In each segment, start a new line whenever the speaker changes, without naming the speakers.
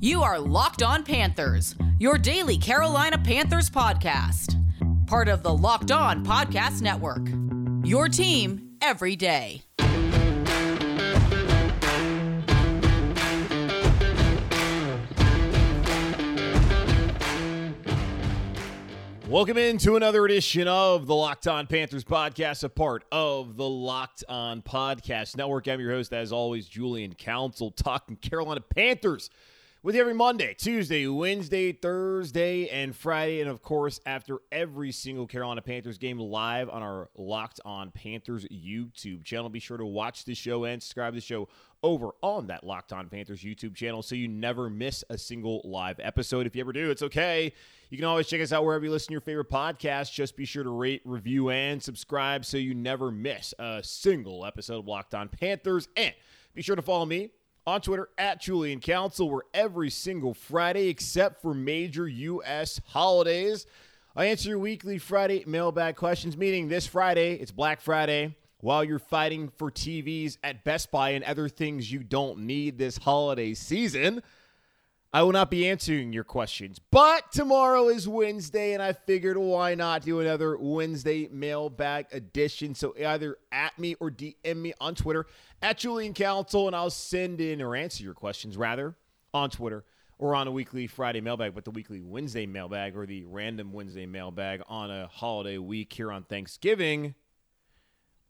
You are Locked On Panthers, your daily Carolina Panthers podcast. Part of the Locked On Podcast Network. Your team every day.
Welcome into another edition of the Locked On Panthers podcast, a part of the Locked On Podcast Network. I'm your host, as always, Julian Council, talking Carolina Panthers with every Monday, Tuesday, Wednesday, Thursday, and Friday. And of course, after every single Carolina Panthers game live on our Locked On Panthers YouTube channel. Be sure to watch the show and subscribe to the show over on that Locked On Panthers YouTube channel so you never miss a single live episode. If you ever do, it's okay. You can always check us out wherever you listen to your favorite podcast. Just be sure to rate, review, and subscribe so you never miss a single episode of Locked On Panthers. And be sure to follow me on Twitter at Julian Council, where every single Friday, except for major U.S. holidays, I answer your weekly Friday mailbag questions. Meaning this Friday, it's Black Friday. While you're fighting for TVs at Best Buy and other things you don't need this holiday season, I will not be answering your questions. But tomorrow is Wednesday, and I figured why not do another Wednesday mailbag edition. So either at me or DM me on Twitter at Julian Council, and I'll send in or answer your questions rather on Twitter or on a weekly Friday mailbag, but the weekly Wednesday mailbag or the random Wednesday mailbag on a holiday week here on Thanksgiving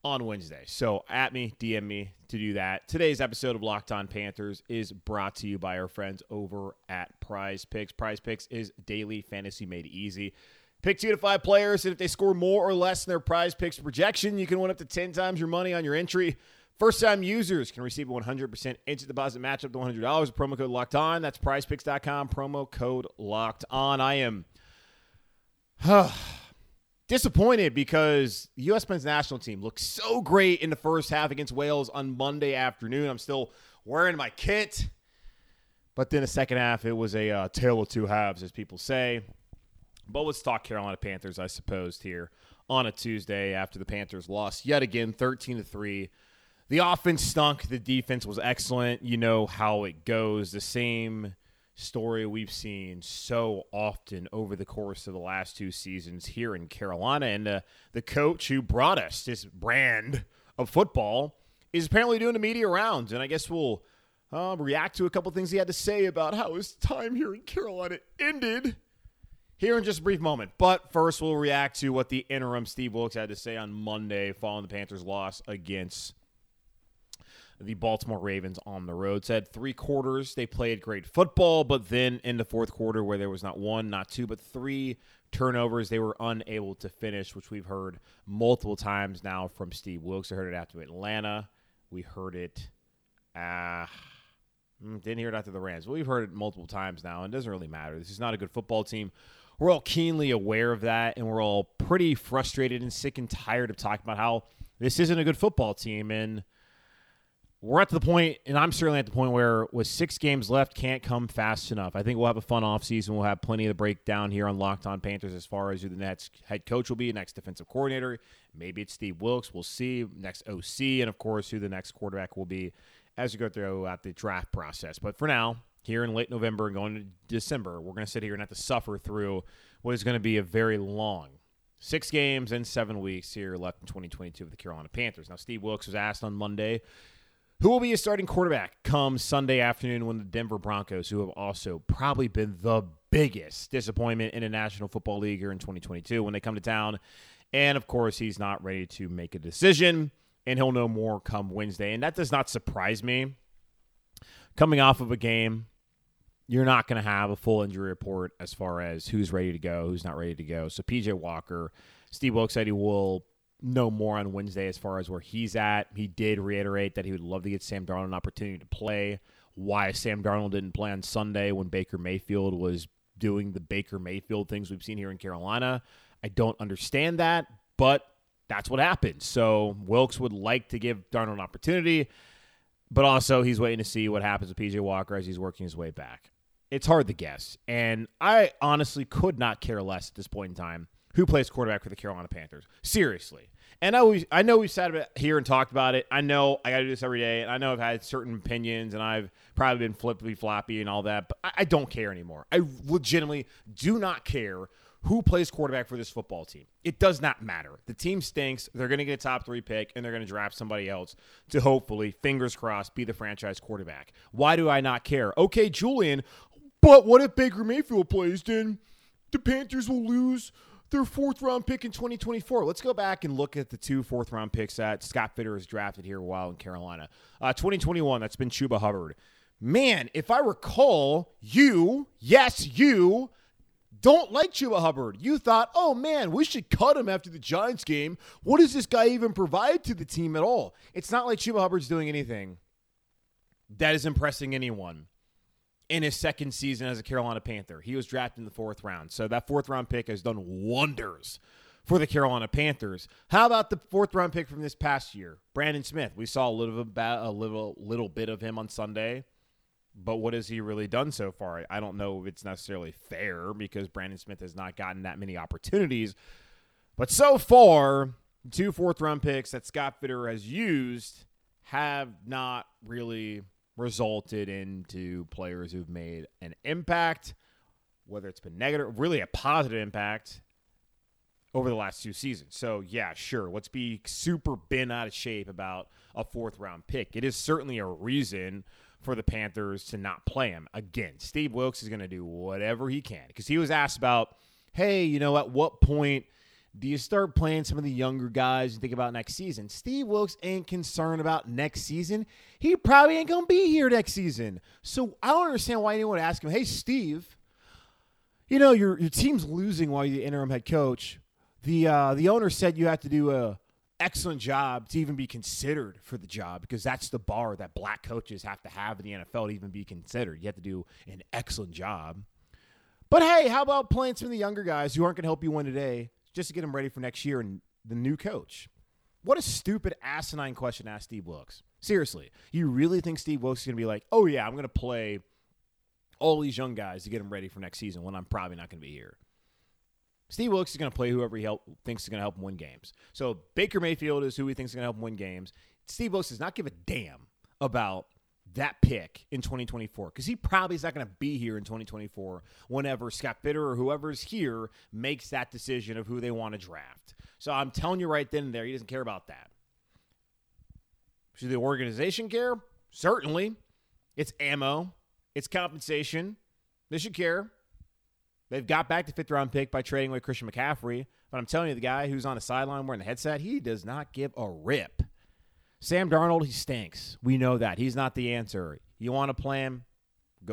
on Wednesday. So at me, DM me to do that. Today's episode of Locked On Panthers is brought to you by our friends over at Prize Picks. Prize Picks is daily fantasy made easy. Pick two to five players, and if they score more or less than their prize picks projection, you can win up to 10 times your money on your entry. First time users can receive a 100% instant deposit match up to $100 with promo code locked on. That's prizepicks.com, promo code locked on. I am disappointed because the U.S. men's national team looked so great in the first half against Wales on Monday afternoon. I'm still wearing my kit. But then the second half, it was a uh, tale of two halves, as people say. But let's talk Carolina Panthers, I suppose, here on a Tuesday after the Panthers lost yet again, 13 to 3. The offense stunk. The defense was excellent. You know how it goes. The same story we've seen so often over the course of the last two seasons here in Carolina. And uh, the coach who brought us this brand of football is apparently doing the media rounds. And I guess we'll uh, react to a couple things he had to say about how his time here in Carolina ended here in just a brief moment. But first, we'll react to what the interim Steve Wilks had to say on Monday following the Panthers' loss against the Baltimore Ravens on the road. Said three quarters they played great football, but then in the fourth quarter, where there was not one, not two, but three turnovers, they were unable to finish, which we've heard multiple times now from Steve Wilks. I heard it after Atlanta. We heard it. Uh, didn't hear it after the Rams. We've heard it multiple times now, and it doesn't really matter. This is not a good football team. We're all keenly aware of that, and we're all pretty frustrated and sick and tired of talking about how this isn't a good football team. And we're at the point, and I'm certainly at the point where with six games left, can't come fast enough. I think we'll have a fun offseason. We'll have plenty of the breakdown here on Locked On Panthers as far as who the next head coach will be, next defensive coordinator. Maybe it's Steve Wilks. We'll see. Next OC, and of course, who the next quarterback will be as we go throughout the draft process. But for now, here in late November and going to December, we're going to sit here and have to suffer through what is going to be a very long six games and seven weeks here left in 2022 with the Carolina Panthers. Now, Steve Wilks was asked on Monday who will be a starting quarterback come Sunday afternoon when the Denver Broncos, who have also probably been the biggest disappointment in the National Football League here in 2022, when they come to town. And of course, he's not ready to make a decision, and he'll know more come Wednesday. And that does not surprise me. Coming off of a game, you're not going to have a full injury report as far as who's ready to go, who's not ready to go. So PJ Walker, Steve Wilks said he will know more on Wednesday as far as where he's at. He did reiterate that he would love to get Sam Darnold an opportunity to play. Why Sam Darnold didn't play on Sunday when Baker Mayfield was doing the Baker Mayfield things we've seen here in Carolina. I don't understand that, but that's what happened. So Wilks would like to give Darnold an opportunity, but also he's waiting to see what happens with PJ Walker as he's working his way back. It's hard to guess. And I honestly could not care less at this point in time who plays quarterback for the Carolina Panthers. Seriously. And I always, I know we've sat here and talked about it. I know I got to do this every day, and I know I've had certain opinions, and I've probably been flippy floppy and all that. But I, I don't care anymore. I legitimately do not care who plays quarterback for this football team. It does not matter. The team stinks. They're going to get a top three pick, and they're going to draft somebody else to hopefully, fingers crossed, be the franchise quarterback. Why do I not care? Okay, Julian, but what if Baker Mayfield plays? Then the Panthers will lose their fourth round pick in 2024. Let's go back and look at the two fourth round picks that Scott Fitterer has drafted here while in Carolina. Uh, 2021, that's been Chuba Hubbard. Man, if I recall, you, yes, you, don't like Chuba Hubbard. You thought, oh man, we should cut him after the Giants game. What does this guy even provide to the team at all? It's not like Chuba Hubbard's doing anything that is impressing anyone in his second season as a Carolina Panther. He was drafted in the fourth round. So that fourth round pick has done wonders for the Carolina Panthers. How about the fourth round pick from this past year? Brandon Smith. We saw a little bit, a little little bit of him on Sunday. But what has he really done so far? I don't know if it's necessarily fair because Brandon Smith has not gotten that many opportunities. But so far, two fourth round picks that Scott Fitterer has used have not really resulted into players who've made an impact, whether it's been negative, really a positive impact over the last two seasons. So, yeah, sure. Let's be super bent out of shape about a fourth round pick. It is certainly a reason for the Panthers to not play him. Again, Steve Wilks is going to do whatever he can because he was asked about, hey, you know, at what point – do you start playing some of the younger guys and think about next season? Steve Wilks ain't concerned about next season. He probably ain't going to be here next season. So I don't understand why anyone would ask him, hey, Steve, you know, your, your team's losing while you're the interim head coach. The, uh, the owner said you have to do a excellent job to even be considered for the job because that's the bar that black coaches have to have in the NFL to even be considered. You have to do an excellent job. But hey, how about playing some of the younger guys who aren't going to help you win today just to get him ready for next year and the new coach. What a stupid, asinine question to ask Steve Wilks. Seriously, you really think Steve Wilks is going to be like, oh, yeah, I'm going to play all these young guys to get them ready for next season when I'm probably not going to be here? Steve Wilks is going to play whoever he help, thinks is going to help him win games. So Baker Mayfield is who he thinks is going to help him win games. Steve Wilks does not give a damn about that pick in 2024 because he probably is not going to be here in 2024 whenever Scott Fitterer or whoever's here makes that decision of who they want to draft. So I'm telling you right then and there, he doesn't care about that. Should the organization care? Certainly. It's ammo, it's compensation. They should care. They've got back to fifth round pick by trading away Christian McCaffrey. But I'm telling you, the guy who's on the sideline wearing the headset, he does not give a rip. Sam Darnold, he stinks. We know that. He's not the answer. You want to play him?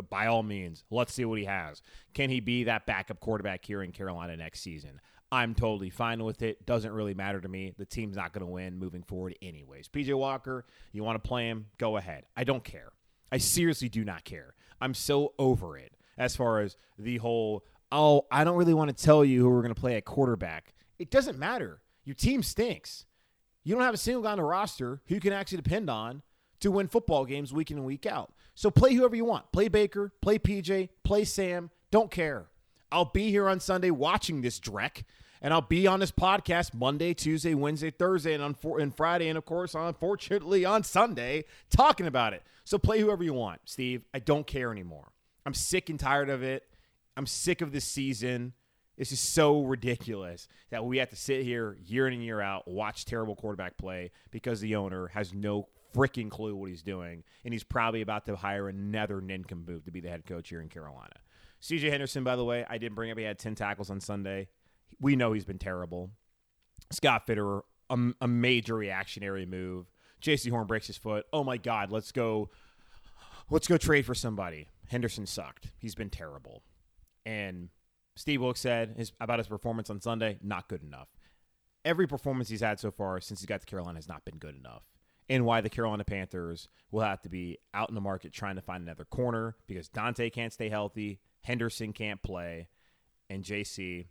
By all means, let's see what he has. Can he be that backup quarterback here in Carolina next season? I'm totally fine with it. Doesn't really matter to me. The team's not going to win moving forward, anyways. PJ Walker, you want to play him? Go ahead. I don't care. I seriously do not care. I'm so over it as far as the whole, oh, I don't really want to tell you who we're going to play at quarterback. It doesn't matter. Your team stinks. You don't have a single guy on the roster who you can actually depend on to win football games week in and week out. So play whoever you want. Play Baker, play PJ, play Sam. Don't care. I'll be here on Sunday watching this Drek, and I'll be on this podcast Monday, Tuesday, Wednesday, Thursday, and on and Friday, and of course, unfortunately, on Sunday, talking about it. So play whoever you want, Steve. I don't care anymore. I'm sick and tired of it. I'm sick of this season. This is so ridiculous that we have to sit here year in and year out, watch terrible quarterback play because the owner has no freaking clue what he's doing, and he's probably about to hire another nincompoop to be the head coach here in Carolina. CJ Henderson, by the way, I didn't bring up. He had 10 tackles on Sunday. We know he's been terrible. Scott Fitterer, a, a major reactionary move. Jaycee Horn breaks his foot. Oh my God, let's go. Let's go trade for somebody. Henderson sucked. He's been terrible. And Steve Wilks said his, about his performance on Sunday, not good enough. Every performance he's had so far since he got to Carolina has not been good enough. And why the Carolina Panthers will have to be out in the market trying to find another corner because Donte can't stay healthy, Henderson can't play, and Jaycee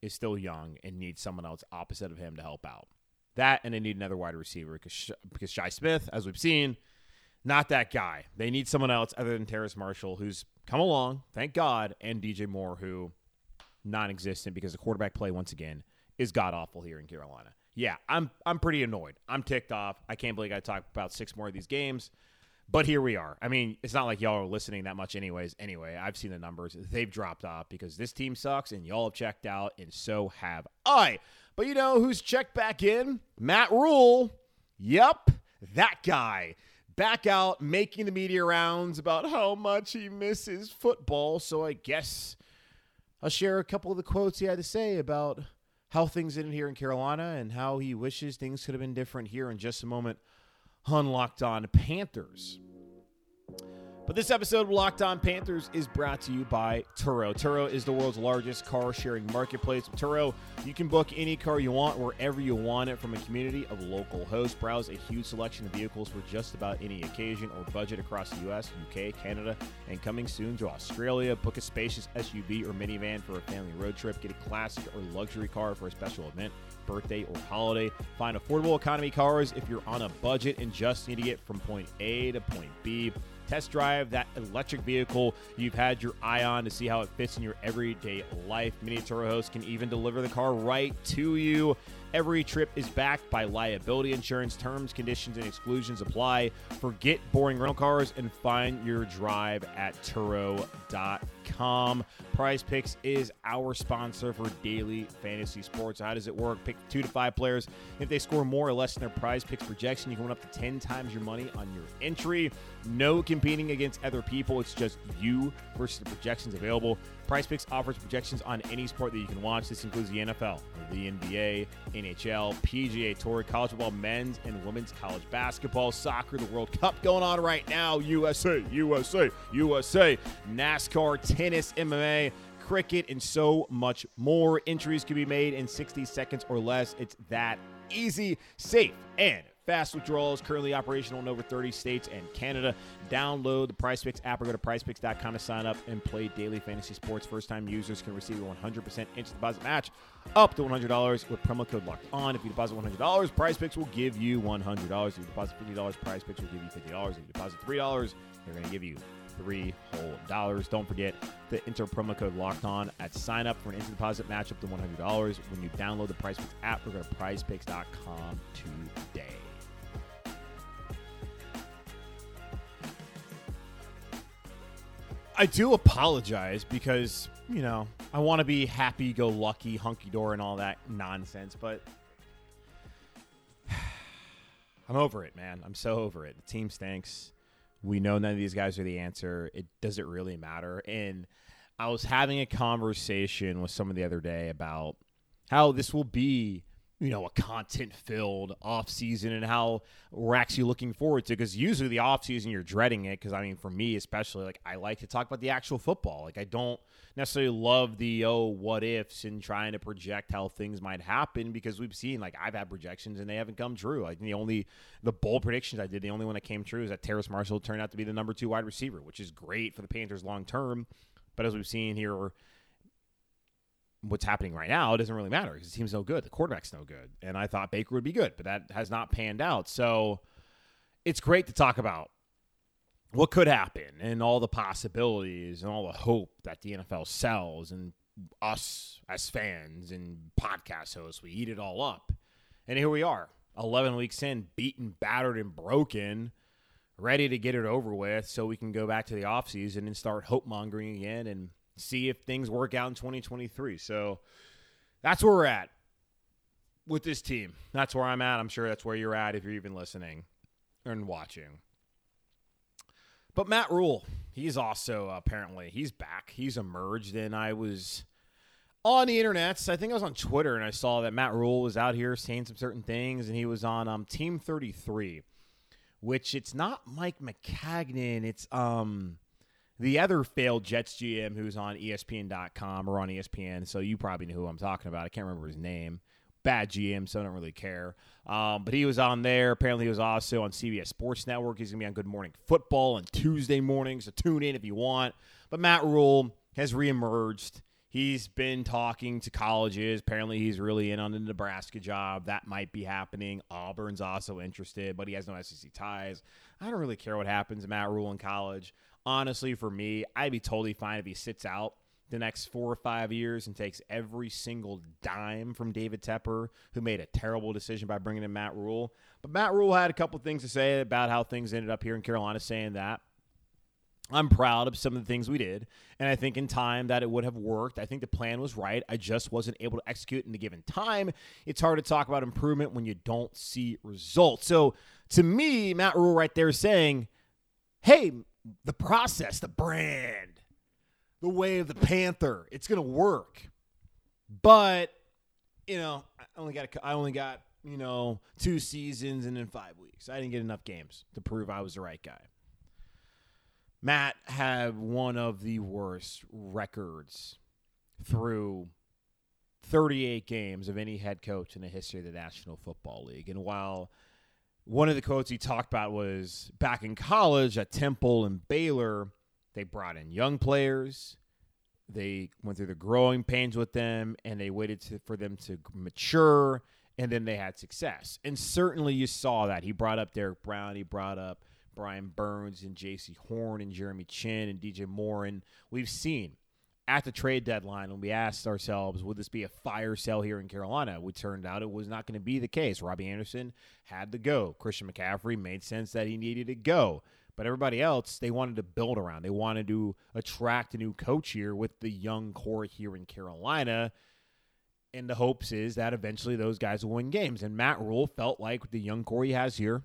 is still young and needs someone else opposite of him to help out. That and they need another wide receiver because because Shi Smith, as we've seen, not that guy. They need someone else other than Terrace Marshall, who's come along, thank God, and DJ Moore, who non existent because the quarterback play, once again, is god awful here in Carolina. Yeah, I'm I'm pretty annoyed. I'm ticked off. I can't believe I talked about six more of these games. But here we are. I mean, it's not like y'all are listening that much, anyways. Anyway, I've seen the numbers. They've dropped off because this team sucks and y'all have checked out, and so have I. But you know who's checked back in? Matt Rhule. Yup, that guy. Back out making the media rounds about how much he misses football. So I guess I'll share a couple of the quotes he had to say about how things ended here in Carolina and how he wishes things could have been different here in just a moment on Locked On Panthers. But this episode of Locked On Panthers is brought to you by Turo. Turo is the world's largest car sharing marketplace. With Turo, you can book any car you want wherever you want it from a community of local hosts. Browse a huge selection of vehicles for just about any occasion or budget across the U.S., UK, Canada, and coming soon to Australia. Book a spacious SUV or minivan for a family road trip. Get a classic or luxury car for a special event birthday, or holiday. Find affordable economy cars if you're on a budget and just need to get from point A to point B. Test drive that electric vehicle you've had your eye on to see how it fits in your everyday life. Mini Turo hosts can even deliver the car right to you. Every trip is backed by liability insurance. Terms, conditions, and exclusions apply. Forget boring rental cars and find your drive at Turo.com. Prize Picks is our sponsor for daily fantasy sports. How does it work? Pick two to five players. If they score more or less than their prize picks projection, you can win up to 10 times your money on your entry. No competing against other people. It's just you versus the projections available. Prize Picks offers projections on any sport that you can watch. This includes the NFL, the NBA, NHL, PGA Tour, college football, men's and women's college basketball, soccer, the World Cup going on right now, USA, USA, USA, NASCAR, tennis, MMA, cricket, and so much more. Entries can be made in 60 seconds or less. It's that easy, safe, and Fast withdrawals currently operational in over 30 states and Canada. Download the PrizePicks app or go to PrizePicks.com to sign up and play daily fantasy sports. First-time users can receive a 100% instant deposit match up to $100 with promo code Locked On. If you deposit $100, PrizePicks will give you $100. If you deposit $50, PrizePicks will give you $50. If you deposit $3, they're going to give you three whole dollars. Don't forget to enter promo code locked on at sign up for an instant deposit match up to $100 when you download the PrizePicks app or go to prizepicks.com today. I do apologize because, you know, I want to be happy go lucky, hunky door, and all that nonsense, but I'm over it, man. I'm so over it. The team stinks. We know none of these guys are the answer. It doesn't really matter. And I was having a conversation with someone the other day about how this will be you know, a content filled off season and how we're actually looking forward to because usually the off season you're dreading it because I mean for me especially like I like to talk about the actual football. Like I don't necessarily love the oh what ifs and trying to project how things might happen because we've seen like I've had projections and they haven't come true. Like the only the bold predictions I did, the only one that came true is that Terrace Marshall turned out to be the number two wide receiver, which is great for the Panthers long term. But as we've seen here what's happening right now, it doesn't really matter because the team's no good. The quarterback's no good. And I thought Baker would be good, but that has not panned out. So it's great to talk about what could happen and all the possibilities and all the hope that the NFL sells and us as fans and podcast hosts, we eat it all up. And here we are, 11 weeks in, beaten, battered, and broken, ready to get it over with so we can go back to the offseason and start hope mongering again and – see if things work out in 2023. So that's where we're at with this team. That's where I'm at. I'm sure that's where you're at if you're even listening and watching. But Matt Rhule, he's also apparently he's back. He's emerged, and I was on the internet. I think I was on Twitter, and I saw that Matt Rhule was out here saying some certain things, and he was on um, Team 33, which it's not Mike Maccagnan. It's um the other failed Jets GM who's on ESPN.com or on ESPN, so you probably know who I'm talking about. I can't remember his name. Bad GM, so I don't really care. Um, but he was on there. Apparently, he was also on CBS Sports Network. He's going to be on Good Morning Football on Tuesday mornings, so tune in if you want. But Matt Rhule has reemerged. He's been talking to colleges. Apparently, he's really in on the Nebraska job. That might be happening. Auburn's also interested, but he has no SEC ties. I don't really care what happens to Matt Rhule in college honestly, for me, I'd be totally fine if he sits out the next four or five years and takes every single dime from David Tepper, who made a terrible decision by bringing in Matt Rhule. But Matt Rhule had a couple things to say about how things ended up here in Carolina, saying that I'm proud of some of the things we did. And I think in time that it would have worked. I think the plan was right. I just wasn't able to execute in the given time. It's hard to talk about improvement when you don't see results. So to me, Matt Rhule right there saying, hey, the process, the brand, the way of the Panther, it's to work. But, you know, I only got, I only got, you know, two seasons and in five weeks. I didn't get enough games to prove I was the right guy. Matt had one of the worst records through 38 games of any head coach in the history of the National Football League. And while one of the quotes he talked about was back in college at Temple and Baylor, they brought in young players. They went through the growing pains with them and they waited to, for them to mature and then they had success. And certainly you saw that. He brought up Derrick Brown, he brought up Brian Burns and Jaycee Horn and Jeremy Chinn and DJ Moore. And we've seen at the trade deadline when we asked ourselves, would this be a fire sale here in Carolina? We turned out it was not going to be the case. Robbie Anderson had to go. Christian McCaffrey made sense that he needed to go. But everybody else, they wanted to build around. They wanted to attract a new coach here with the young core here in Carolina. And the hopes is that eventually those guys will win games. And Matt Rhule felt like the young core he has here,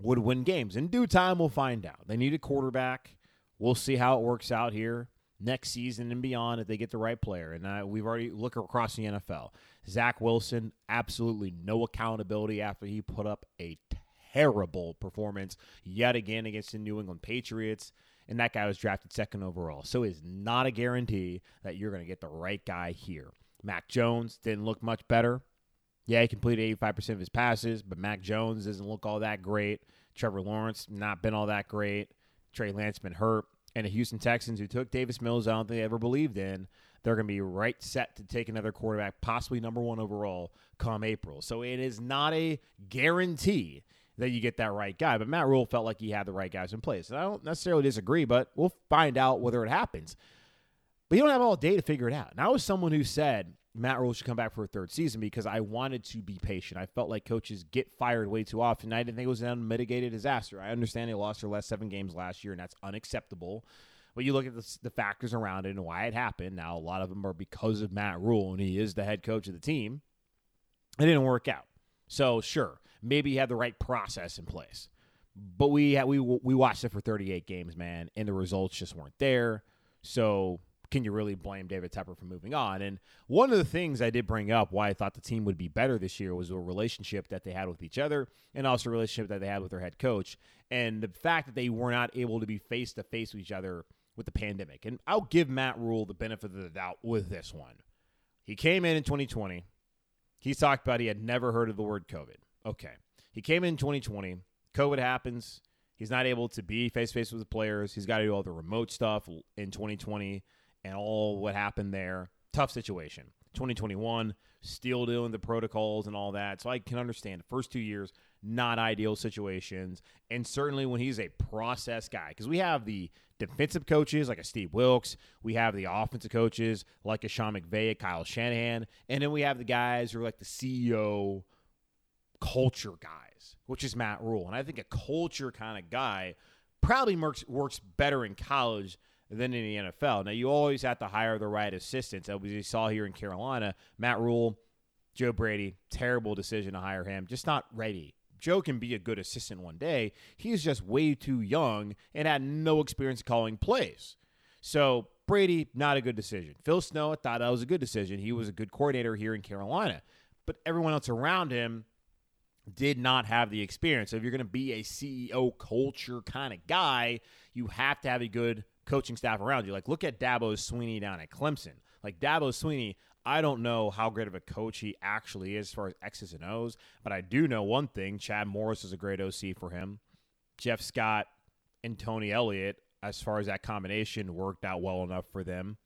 would win games. In due time, we'll find out. They need a quarterback. We'll see how it works out here next season and beyond if they get the right player. And uh, we've already looked across the NFL. Zach Wilson, absolutely no accountability after he put up a terrible performance yet again against the New England Patriots. And that guy was drafted second overall. So it's not a guarantee that you're going to get the right guy here. Mac Jones didn't look much better. Yeah, he completed 85% of his passes, but Mac Jones doesn't look all that great. Trevor Lawrence, not been all that great. Trey Lance been hurt. And the Houston Texans, who took Davis Mills, I don't think they ever believed in, they're going to be right set to take another quarterback, possibly number one overall, come April. So it is not a guarantee that you get that right guy. But Matt Rhule felt like he had the right guys in place. And I don't necessarily disagree, but we'll find out whether it happens. But you don't have all day to figure it out. And I was someone who said Matt Rhule should come back for a third season because I wanted to be patient. I felt like coaches get fired way too often. I didn't think it was an unmitigated disaster. I understand they lost their last seven games last year, and that's unacceptable. But you look at the, the factors around it and why it happened. Now, a lot of them are because of Matt Rhule, and he is the head coach of the team. It didn't work out. So, sure, maybe he had the right process in place. But we had, we we watched it for 38 games, man, and the results just weren't there. So can you really blame David Tepper for moving on? And one of the things I did bring up why I thought the team would be better this year was the relationship that they had with each other and also a relationship that they had with their head coach. And the fact that they were not able to be face to face with each other with the pandemic. And I'll give Matt Rhule the benefit of the doubt with this one. He came in in 2020. He talked about he had never heard of the word COVID. Okay. He came in 2020. COVID happens. He's not able to be face to face with the players. He's got to do all the remote stuff in 2020 and all what happened there. Tough situation. 2021, still doing the protocols and all that. So I can understand the first two years, not ideal situations. And certainly when he's a process guy, because we have the defensive coaches like a Steve Wilks, we have the offensive coaches like a Sean McVay, a Kyle Shanahan, and then we have the guys who are like the CEO culture guys, which is Matt Rhule. And I think a culture kind of guy probably works, works better in college than in the NFL. Now, you always have to hire the right assistants. As we saw here in Carolina, Matt Rhule, Joe Brady, terrible decision to hire him. Just not ready. Joe can be a good assistant one day. He's just way too young and had no experience calling plays. So, Brady, not a good decision. Phil Snow, I thought that was a good decision. He was a good coordinator here in Carolina. But everyone else around him did not have the experience. So if you're going to be a CEO culture kind of guy, you have to have a good coaching staff around you. Like, look at Dabo Swinney down at Clemson. Like, Dabo Swinney, I don't know how great of a coach he actually is as far as X's and O's, but I do know one thing Chad Morris is a great OC for him. Jeff Scott and Tony Elliott, as far as that combination, worked out well enough for them.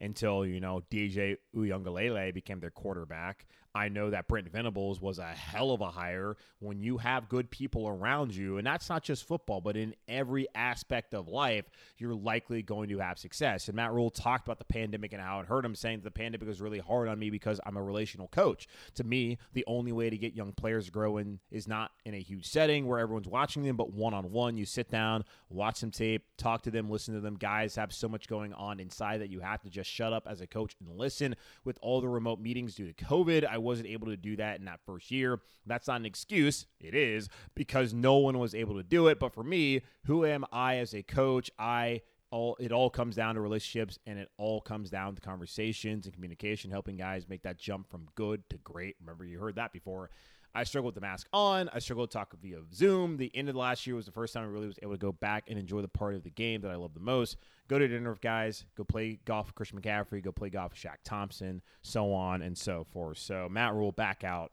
Until, you know, DJ Uiagalelei became their quarterback. I know that Brent Venables was a hell of a hire when you have good people around you. And that's not just football, but in every aspect of life, you're likely going to have success. And Matt Rhule talked about the pandemic and how it hurt him, saying that the pandemic was really hard on me because I'm a relational coach. To me, the only way to get young players growing is not in a huge setting where everyone's watching them, but one on one. You sit down, watch some tape, talk to them, listen to them. Guys have so much going on inside that you have to just shut up as a coach and listen. With all the remote meetings due to COVID, I wasn't able to do that in that first year. That's not an excuse. It is because no one was able to do it. But for me, who am I as a coach? I all it all comes down to relationships and it all comes down to conversations and communication, helping guys make that jump from good to great. Remember, you heard that before. I struggled with the mask on. I struggled to talk via Zoom. The end of the last year was the first time I really was able to go back and enjoy the part of the game that I love the most. Go to dinner with guys, go play golf with Christian McCaffrey, go play golf with Shaq Thompson, so on and so forth. So Matt Rhule back out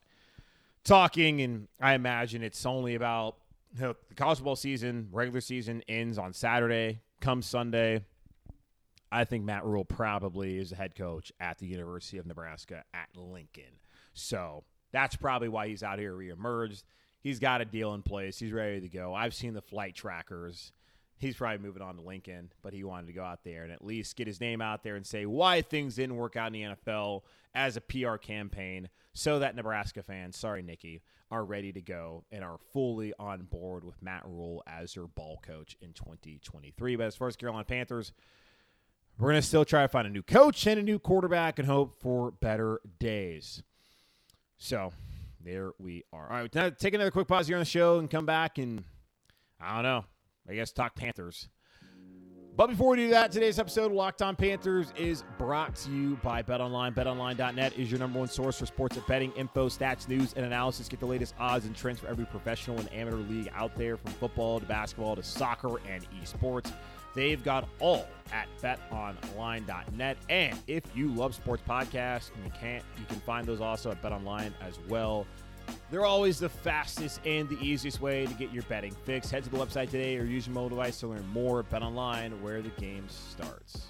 talking, and I imagine it's only about you know, the college football season, regular season ends on Saturday. Come Sunday, I think Matt Rhule probably is the head coach at the University of Nebraska at Lincoln. So that's probably why he's out here reemerged. He's got a deal in place. He's ready to go. I've seen the flight trackers. He's probably moving on to Lincoln, but he wanted to go out there and at least get his name out there and say why things didn't work out in the NFL as a PR campaign so that Nebraska fans, sorry, Nikki, are ready to go and are fully on board with Matt Rhule as their ball coach in 2023. But as far as Carolina Panthers, we're going to still try to find a new coach and a new quarterback and hope for better days. So there we are. All right, now take another quick pause here on the show and come back and I don't know. I guess talk Panthers. But before we do that, today's episode of Locked On Panthers is brought to you by BetOnline. BetOnline.net is your number one source for sports betting info, stats, news, and analysis. Get the latest odds and trends for every professional and amateur league out there, from football to basketball to soccer and esports. They've got all at betonline.net. And if you love sports podcasts and you can't, you can find those also at betonline as well. They're always the fastest and the easiest way to get your betting fix. Head to the website today or use your mobile device to learn more. Bet online where the game starts.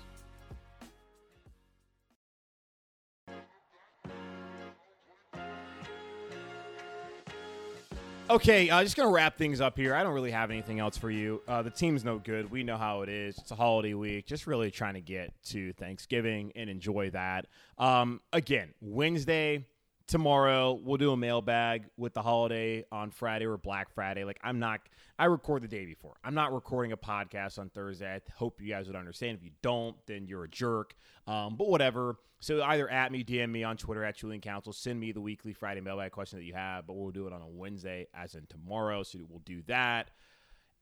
Okay, uh, just gonna wrap things up here. I don't really have anything else for you. Uh, the team's no good. We know how it is. It's a holiday week. Just really trying to get to Thanksgiving and enjoy that. Um, again, Wednesday tomorrow we'll do a mailbag with the holiday on Friday or Black Friday. Like I'm not I record the day before. I'm not recording a podcast on Thursday. I hope you guys would understand. If you don't, then you're a jerk. Um, but whatever. So either at me, DM me on Twitter at Julian Council, send me the weekly Friday mailbag question that you have, but we'll do it on a Wednesday as in tomorrow. So we'll do that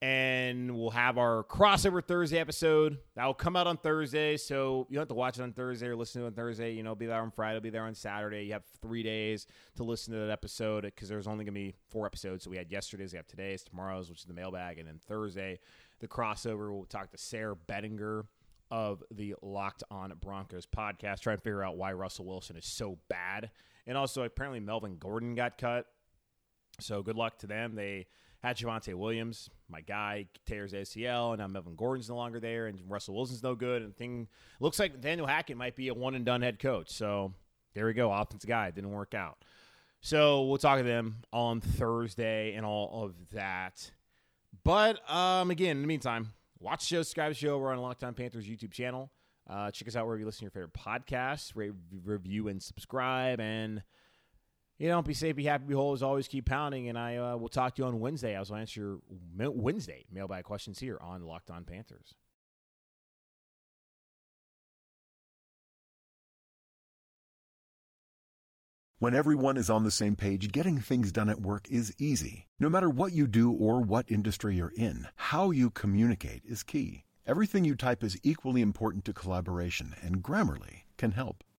and we'll have our crossover Thursday episode that will come out on Thursday. So you don't have to watch it on Thursday or listen to it on Thursday. You know, be there on Friday, be there on Saturday. You have three days to listen to that episode because there's only going to be four episodes. So we had yesterday's, we have today's, tomorrow's, which is the mailbag, and then Thursday, the crossover. We'll talk to Sayre Bedinger of the Locked On Broncos podcast, try and figure out why Russell Wilson is so bad. And also, apparently, Melvin Gordon got cut. So good luck to them. They had Javonte Williams, my guy, tears ACL, and now Melvin Gordon's no longer there, and Russell Wilson's no good. And thing looks like Daniel Hackett might be a one and done head coach. So there we go, offensive guy didn't work out. So we'll talk to them on Thursday and all of that. But um, again, in the meantime, watch the show, subscribe to the show. We're on Locked On Panthers YouTube channel. Uh, check us out wherever you listen to your favorite podcasts. Rate, review, and subscribe. And you know, be safe, be happy, be whole. As always, keep pounding. And I uh, will talk to you on Wednesday. I will answer your Wednesday mailbag questions here on Locked On Panthers.
When everyone is on the same page, getting things done at work is easy. No matter what you do or what industry you're in, how you communicate is key. Everything you type is equally important to collaboration, and Grammarly can help.